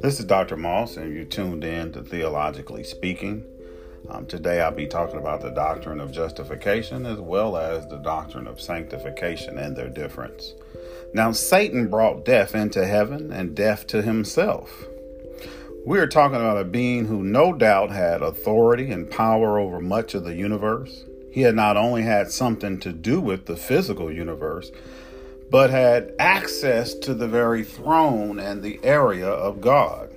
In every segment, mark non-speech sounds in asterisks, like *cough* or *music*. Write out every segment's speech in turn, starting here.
This is Dr. Moss, and you tuned in to Theologically Speaking. Um, today I'll be talking about the doctrine of justification as well as the doctrine of sanctification and their difference. Now, Satan brought death into heaven and death to himself. We are talking about a being who no doubt had authority and power over much of the universe. He had not only had something to do with the physical universe, but had access to the very throne and the area of God.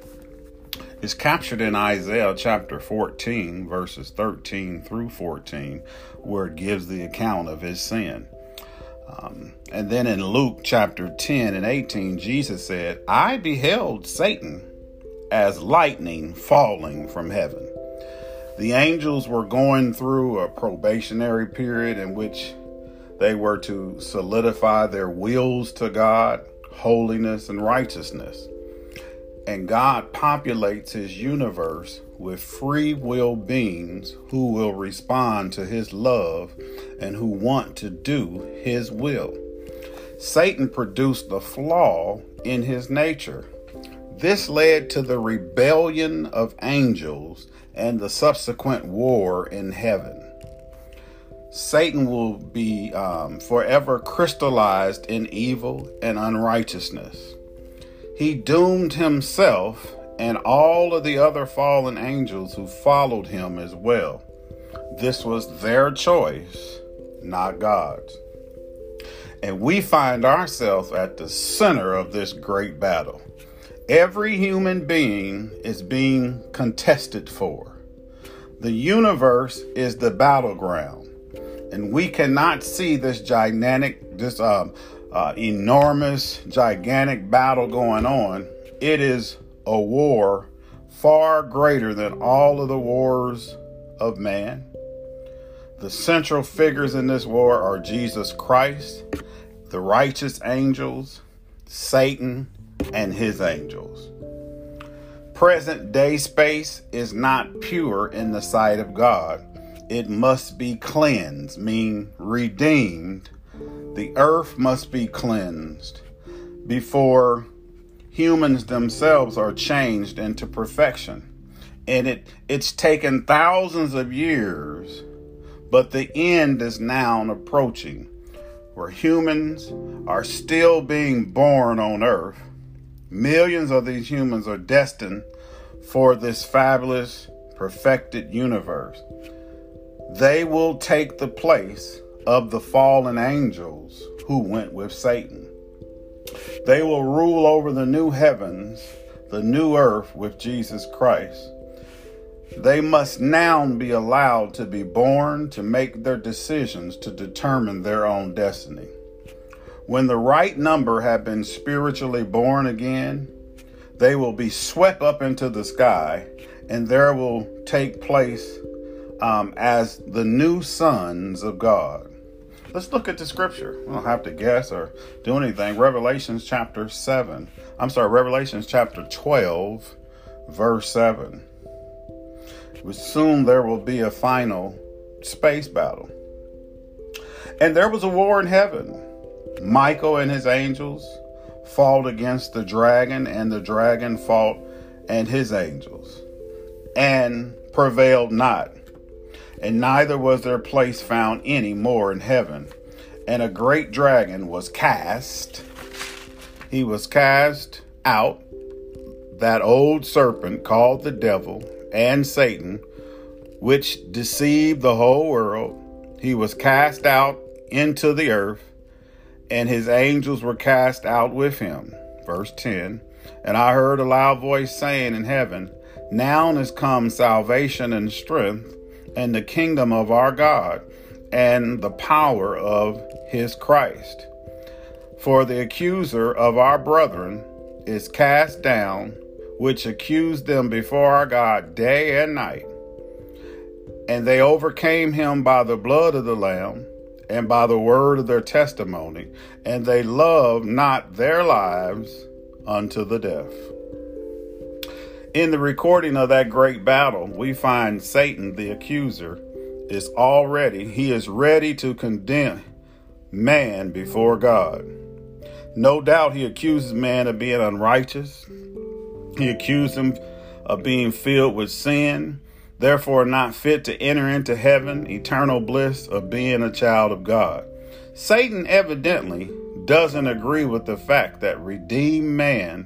It's captured in Isaiah chapter 14, verses 13 through 14, where it gives the account of his sin. Um, and then in Luke chapter 10 and 18, Jesus said, I beheld Satan as lightning falling from heaven. The angels were going through a probationary period in which they were to solidify their wills to God, holiness, and righteousness. And God populates his universe with free will beings who will respond to his love and who want to do his will. Satan produced a flaw in his nature. This led to the rebellion of angels and the subsequent war in heaven. Satan will be um, forever crystallized in evil and unrighteousness. He doomed himself and all of the other fallen angels who followed him as well. This was their choice, not God's. And we find ourselves at the center of this great battle. Every human being is being contested for. The universe is the battleground and we cannot see this gigantic, this um, uh, enormous, gigantic battle going on. It is a war far greater than all of the wars of man. The central figures in this war are Jesus Christ, the righteous angels, Satan, and his angels. Present day space is not pure in the sight of God it must be cleansed, mean redeemed. The earth must be cleansed before humans themselves are changed into perfection. And it, it's taken thousands of years, but the end is now approaching where humans are still being born on earth. Millions of these humans are destined for this fabulous, perfected universe. They will take the place of the fallen angels who went with Satan. They will rule over the new heavens, the new earth with Jesus Christ. They must now be allowed to be born to make their decisions to determine their own destiny. When the right number have been spiritually born again, they will be swept up into the sky, and there will take place um, as the new sons of God. Let's look at the scripture. We don't have to guess or do anything. Revelations chapter 7. I'm sorry, Revelations chapter 12, verse 7. Soon there will be a final space battle. And there was a war in heaven. Michael and his angels fought against the dragon, and the dragon fought and his angels, and prevailed not and neither was their place found any more in heaven. And a great dragon was cast. He was cast out, that old serpent called the devil and Satan, which deceived the whole world. He was cast out into the earth, and his angels were cast out with him. Verse 10 And I heard a loud voice saying in heaven, Now is come salvation and strength and the kingdom of our God and the power of his Christ. For the accuser of our brethren is cast down, which accused them before our God day and night. And they overcame him by the blood of the Lamb and by the word of their testimony, and they loved not their lives unto the death. In the recording of that great battle, we find Satan, the accuser, is already, he is ready to condemn, man before God. No doubt he accuses man of being unrighteous. He accused him of being filled with sin, therefore not fit to enter into heaven, eternal bliss of being a child of God. Satan evidently doesn't agree with the fact that redeemed man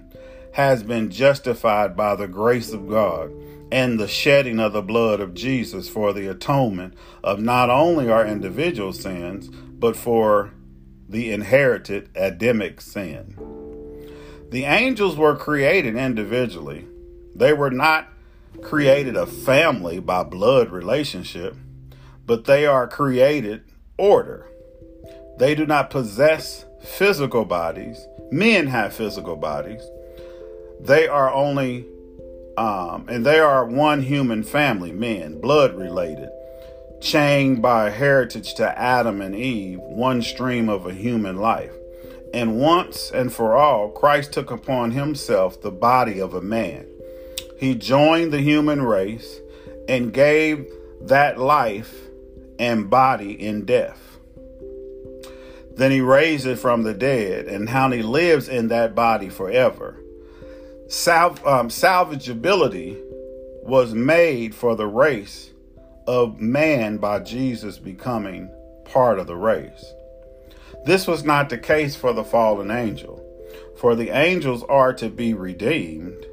has been justified by the grace of God and the shedding of the blood of Jesus for the atonement of not only our individual sins, but for the inherited Adamic sin. The angels were created individually. They were not created a family by blood relationship, but they are created order. They do not possess physical bodies. Men have physical bodies. They are only, um, and they are one human family, men, blood related, chained by heritage to Adam and Eve, one stream of a human life. And once and for all, Christ took upon himself the body of a man. He joined the human race and gave that life and body in death. Then he raised it from the dead, and how he lives in that body forever. Sal- um, salvageability was made for the race of man by Jesus becoming part of the race. This was not the case for the fallen angel. For the angels are to be redeemed.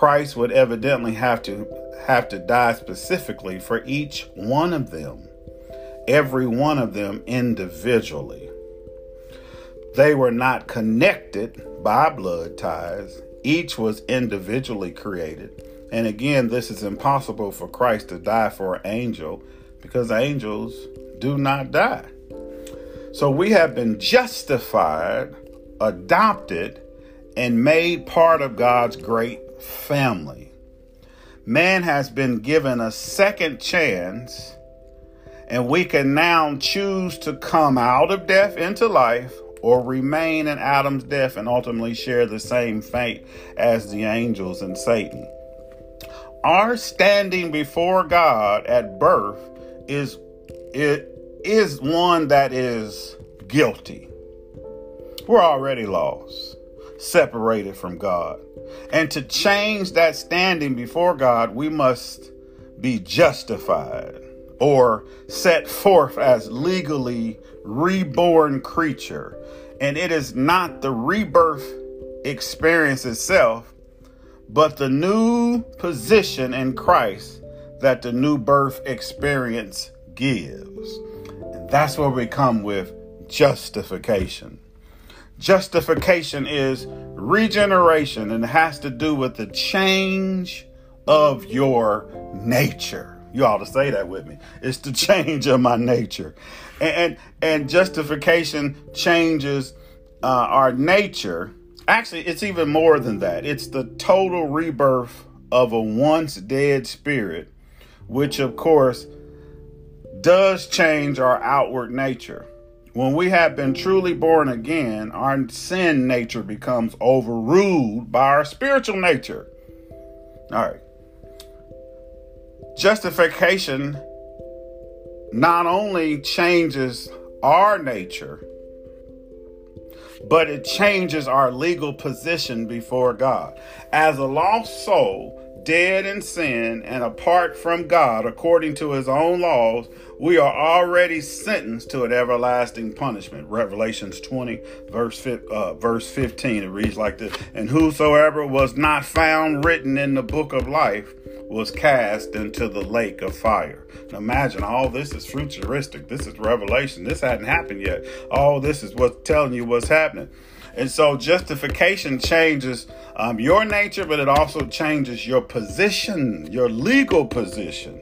Christ would evidently have to have to die specifically for each one of them, every one of them individually. They were not connected by blood ties. Each was individually created. And again, this is impossible for Christ to die for an angel because angels do not die. So we have been justified, adopted, and made part of God's great family. Man has been given a second chance, and we can now choose to come out of death into life or remain in Adam's death and ultimately share the same fate as the angels and Satan. Our standing before God at birth is it is one that is guilty. We're already lost, separated from God. And to change that standing before God, we must be justified or set forth as legally reborn creature. And it is not the rebirth experience itself, but the new position in Christ that the new birth experience gives. And that's where we come with justification. Justification is regeneration and has to do with the change of your nature. You ought to say that with me. It's the *laughs* change of my nature. And and, and justification changes uh, our nature. Actually, it's even more than that. It's the total rebirth of a once dead spirit, which of course does change our outward nature. When we have been truly born again, our sin nature becomes overruled by our spiritual nature. All right. Justification not only changes our nature, but it changes our legal position before God. As a lost soul, dead in sin and apart from God according to his own laws, we are already sentenced to an everlasting punishment. Revelations 20, verse, uh, verse 15, it reads like this And whosoever was not found written in the book of life was cast into the lake of fire. Now imagine all this is futuristic. This is revelation. This hadn't happened yet. All this is what's telling you what's happening. And so justification changes um, your nature, but it also changes your position, your legal position.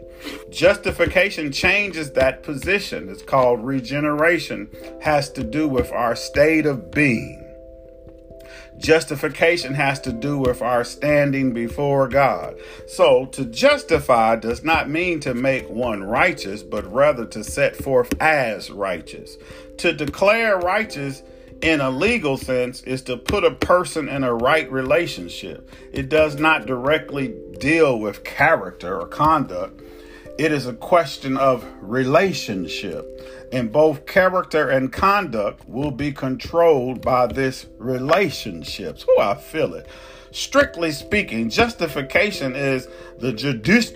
Justification changes that position. It's called regeneration, has to do with our state of being. Justification has to do with our standing before God. So, to justify does not mean to make one righteous, but rather to set forth as righteous. To declare righteous in a legal sense is to put a person in a right relationship. It does not directly deal with character or conduct. It is a question of relationship, and both character and conduct will be controlled by this relationships. Oh, I feel it. Strictly speaking, justification is the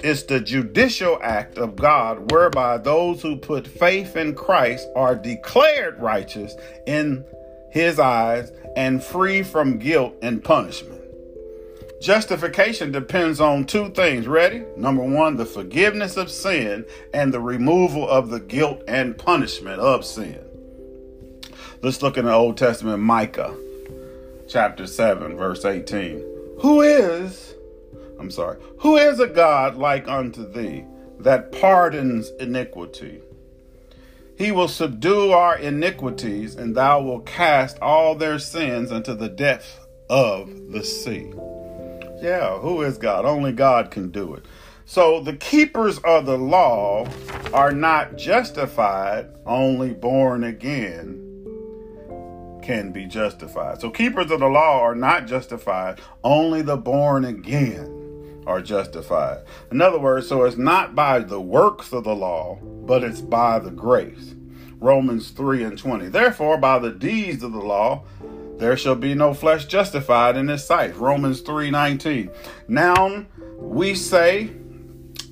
is the judicial act of God whereby those who put faith in Christ are declared righteous in his eyes and free from guilt and punishment. Justification depends on two things. Ready? Number one, the forgiveness of sin and the removal of the guilt and punishment of sin. Let's look in the Old Testament, Micah chapter 7, verse 18. Who is, I'm sorry, who is a God like unto thee that pardons iniquity? He will subdue our iniquities, and thou wilt cast all their sins into the depth of the sea. Yeah, who is God? Only God can do it. So the keepers of the law are not justified, only born again can be justified. So keepers of the law are not justified, only the born again are justified. In other words, so it's not by the works of the law, but it's by the grace. Romans 3 and 20. Therefore, by the deeds of the law, there shall be no flesh justified in his sight. Romans 3:19. Now we say,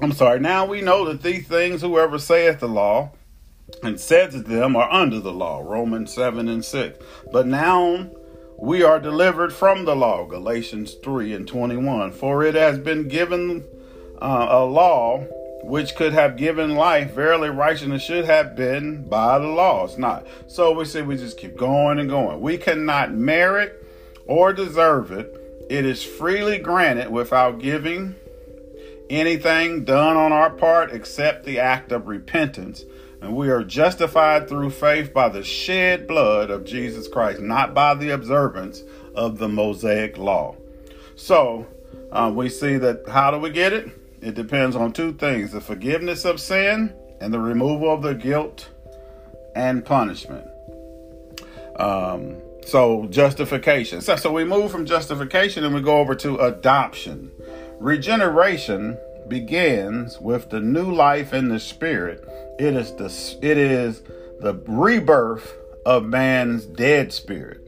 I'm sorry, now we know that these things whoever saith the law and said to them are under the law. Romans 7 and 6. But now we are delivered from the law. Galatians 3 and 21. For it has been given uh, a law which could have given life, verily righteousness should have been by the law. It's not. So we say we just keep going and going. We cannot merit or deserve it. It is freely granted without giving anything done on our part except the act of repentance. And we are justified through faith by the shed blood of Jesus Christ, not by the observance of the Mosaic law. So uh, we see that how do we get it? It depends on two things the forgiveness of sin and the removal of the guilt and punishment. Um, so, justification. So, so we move from justification and we go over to adoption. Regeneration begins with the new life in the spirit. It is the it is the rebirth of man's dead spirit.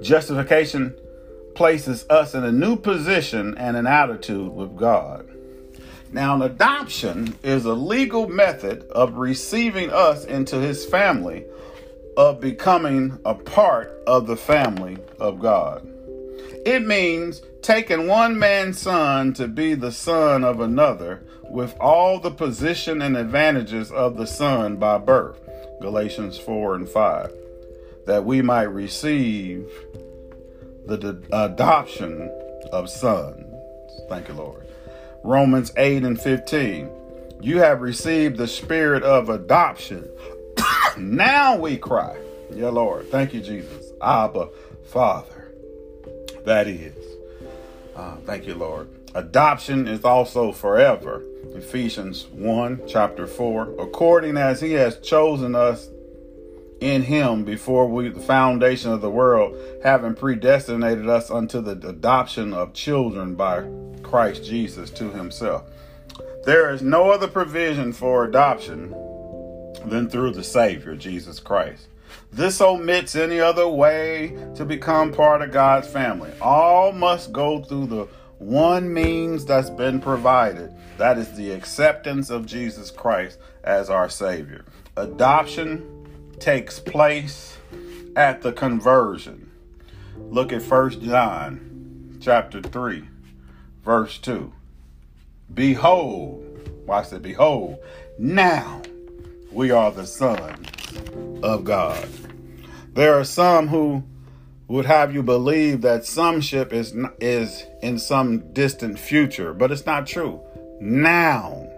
Justification places us in a new position and an attitude with God. Now, an adoption is a legal method of receiving us into his family, of becoming a part of the family of God. It means taking one man's son to be the son of another with all the position and advantages of the son by birth. Galatians 4 and 5. That we might receive the adoption of sons. Thank you, Lord. Romans 8 and 15. You have received the spirit of adoption. *coughs* now we cry. Yeah, Lord. Thank you, Jesus. Abba, Father. That is. Uh, thank you, Lord. Adoption is also forever. Ephesians 1, chapter 4. According as he has chosen us in him before we the foundation of the world, having predestinated us unto the adoption of children by Christ Jesus to himself. There is no other provision for adoption than through the Savior, Jesus Christ. This omits any other way to become part of God's family. All must go through the one means that's been provided. That is the acceptance of Jesus Christ as our Savior. Adoption takes place at the conversion. Look at First John chapter 3, verse 2. Behold, watch that, behold, now we are the sons of God. There are some who would have you believe that sonship is is in some distant future, but it's not true. Now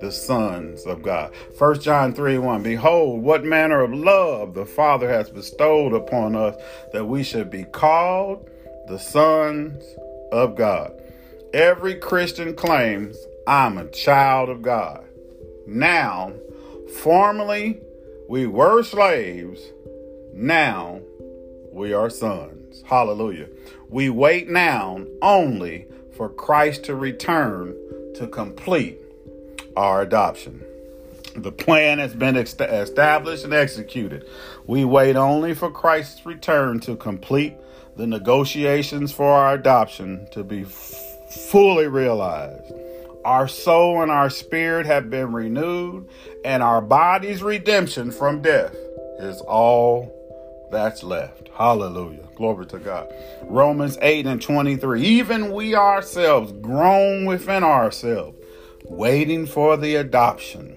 the sons of God. 1 John 3 1 Behold, what manner of love the Father has bestowed upon us that we should be called the sons of God. Every Christian claims, I'm a child of God. Now, formerly we were slaves, now we are sons. Hallelujah. We wait now only for Christ to return to complete our adoption. The plan has been established and executed. We wait only for Christ's return to complete the negotiations for our adoption to be f- fully realized. Our soul and our spirit have been renewed, and our body's redemption from death is all that's left. Hallelujah. Glory to God. Romans 8 and 23. Even we ourselves groan within ourselves, waiting for the adoption,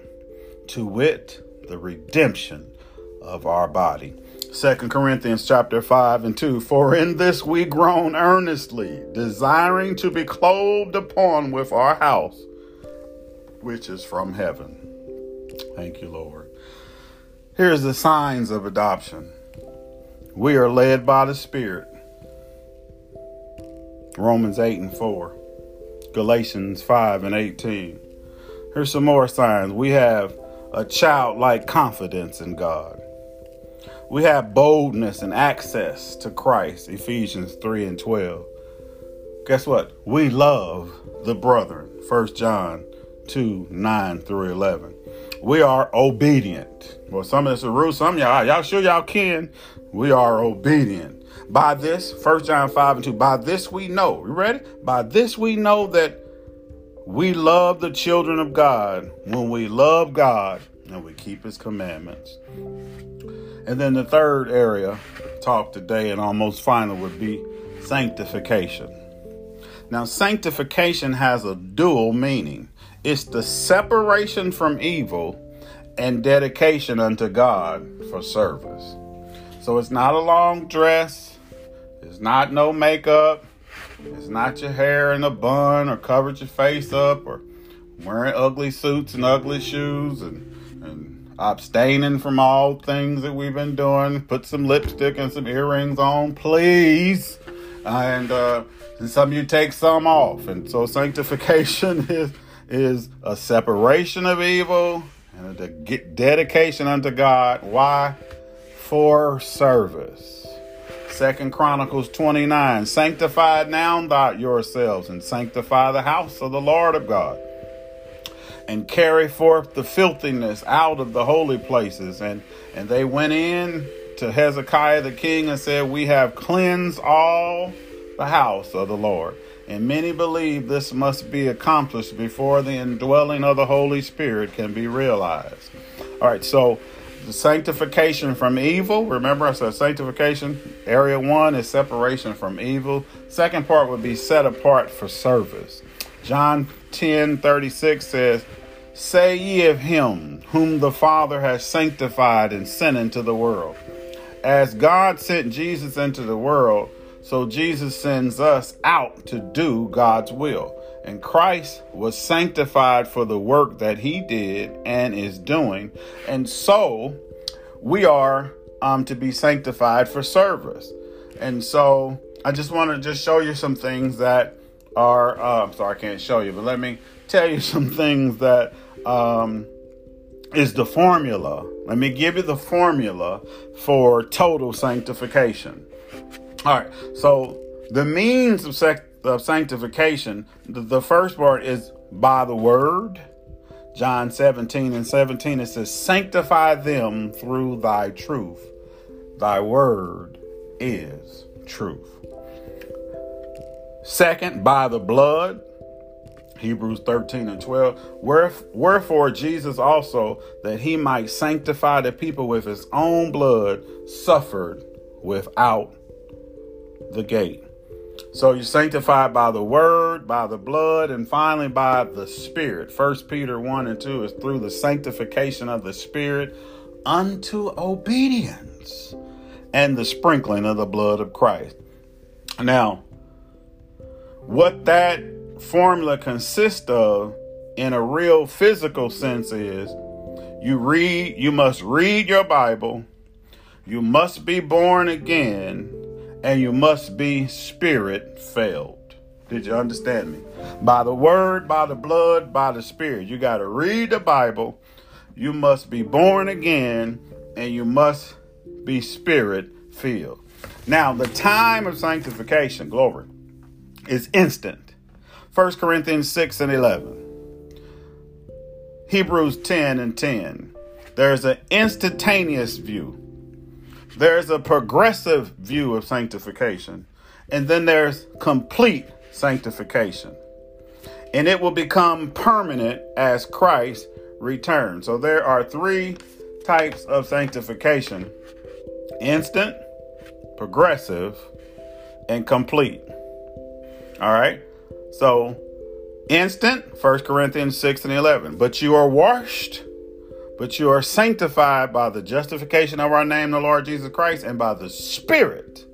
to wit, the redemption of our body. Second Corinthians chapter 5 and 2 For in this we groan earnestly, desiring to be clothed upon with our house, which is from heaven. Thank you, Lord. Here's the signs of adoption. We are led by the Spirit. Romans 8 and 4. Galatians 5 and 18. Here's some more signs. We have a childlike confidence in God. We have boldness and access to Christ, Ephesians 3 and 12. Guess what? We love the brethren, 1 John 2 9 through 11. We are obedient. Well, some of us are rude, some y'all, y'all sure y'all can. We are obedient. By this, 1 John 5 and 2, by this we know. You ready? By this we know that we love the children of God when we love God and we keep his commandments. And then the third area talk today and almost final would be sanctification. Now, sanctification has a dual meaning it's the separation from evil and dedication unto God for service. So it's not a long dress, it's not no makeup, it's not your hair in a bun or covered your face up or wearing ugly suits and ugly shoes and abstaining from all things that we've been doing. Put some lipstick and some earrings on, please. And, uh, and some you take some off. And so sanctification *laughs* is is a separation of evil and a de- dedication unto God. Why? For service. Second Chronicles 29. Sanctify now yourselves and sanctify the house of the Lord of God and carry forth the filthiness out of the holy places. And, and they went in to Hezekiah the king and said, We have cleansed all the house of the Lord. And many believe this must be accomplished before the indwelling of the Holy Spirit can be realized. All right, so the sanctification from evil. Remember, I said sanctification. Area one is separation from evil. Second part would be set apart for service. John 10 36 says, Say ye of him whom the Father has sanctified and sent into the world. As God sent Jesus into the world, so Jesus sends us out to do God's will. And Christ was sanctified for the work that he did and is doing. And so we are um, to be sanctified for service. And so I just want to just show you some things that are, uh, I'm sorry, I can't show you, but let me tell you *laughs* some things that um, is the formula. Let me give you the formula for total sanctification. All right, so the means of, sec- of sanctification, the, the first part is by the word. John 17 and 17, it says, Sanctify them through thy truth. Thy word is truth. Second, by the blood. Hebrews 13 and 12. Wherefore, Jesus also, that he might sanctify the people with his own blood, suffered without the gate. So you're sanctified by the word, by the blood, and finally by the spirit. First Peter 1 and 2 is through the sanctification of the spirit unto obedience and the sprinkling of the blood of Christ. Now, what that formula consists of in a real physical sense is you read you must read your bible you must be born again and you must be spirit filled. Did you understand me? By the word by the blood by the spirit. You got to read the bible. You must be born again and you must be spirit filled. Now the time of sanctification glory is instant 1 Corinthians 6 and 11. Hebrews 10 and 10. There's an instantaneous view, there's a progressive view of sanctification, and then there's complete sanctification. And it will become permanent as Christ returns. So there are three types of sanctification instant, progressive, and complete. All right. So instant, 1 Corinthians 6 and 11. But you are washed, but you are sanctified by the justification of our name, the Lord Jesus Christ, and by the Spirit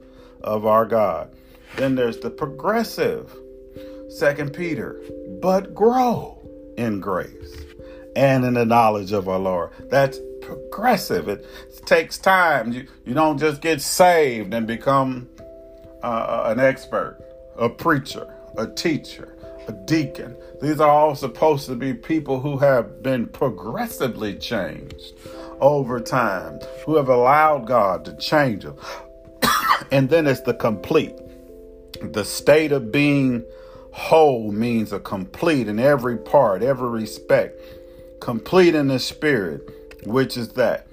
of our God. Then there's the progressive, 2 Peter, but grow in grace and in the knowledge of our Lord. That's progressive. It takes time. You, you don't just get saved and become uh, an expert, a preacher, a teacher, a deacon. These are all supposed to be people who have been progressively changed over time, who have allowed God to change them. *coughs* and then it's the complete. The state of being whole means a complete in every part, every respect, complete in the spirit, which is that.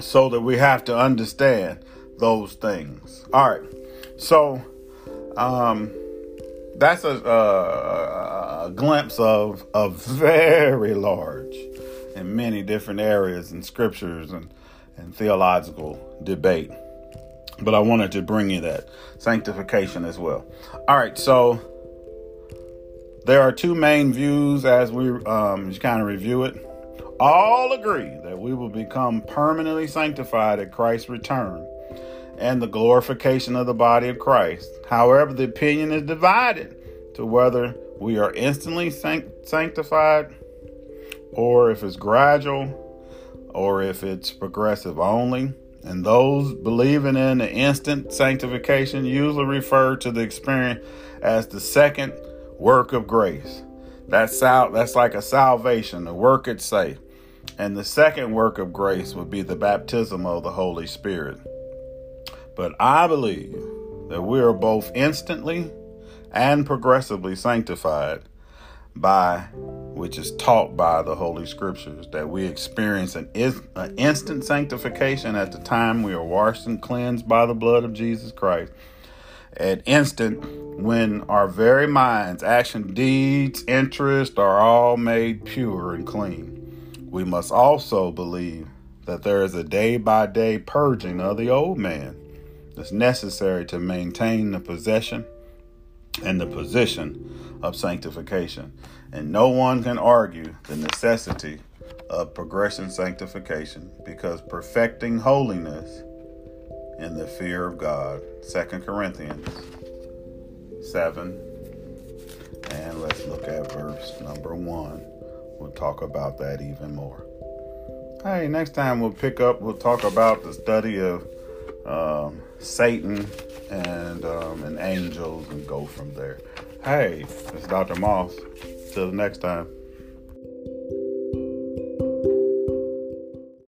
So that we have to understand those things. All right. So, um, that's a, a, a glimpse of a very large and many different areas and scriptures and, and theological debate. But I wanted to bring you that sanctification as well. All right, so there are two main views as we um, kind of review it. All agree that we will become permanently sanctified at Christ's return and the glorification of the body of Christ. However, the opinion is divided to whether we are instantly sanctified or if it's gradual or if it's progressive only. And those believing in the instant sanctification usually refer to the experience as the second work of grace. That's sal- that's like a salvation, the work itself. And the second work of grace would be the baptism of the Holy Spirit. But I believe that we are both instantly and progressively sanctified by which is taught by the Holy Scriptures, that we experience an, an, instant sanctification at the time we are washed and cleansed by the blood of Jesus Christ. An instant when our very minds, action, deeds, interests are all made pure and clean. We must also believe that there is a day by day purging of the old man that's necessary to maintain the possession and the position of sanctification. And no one can argue the necessity of progression sanctification because perfecting holiness in the fear of God. 2 Corinthians 7. And let's look at verse number 1. We'll talk about that even more. Hey, next time we'll pick up, we'll talk about the study of um, Satan and um, and angels and go from there. Hey, it's Dr. Moss. Till the next time.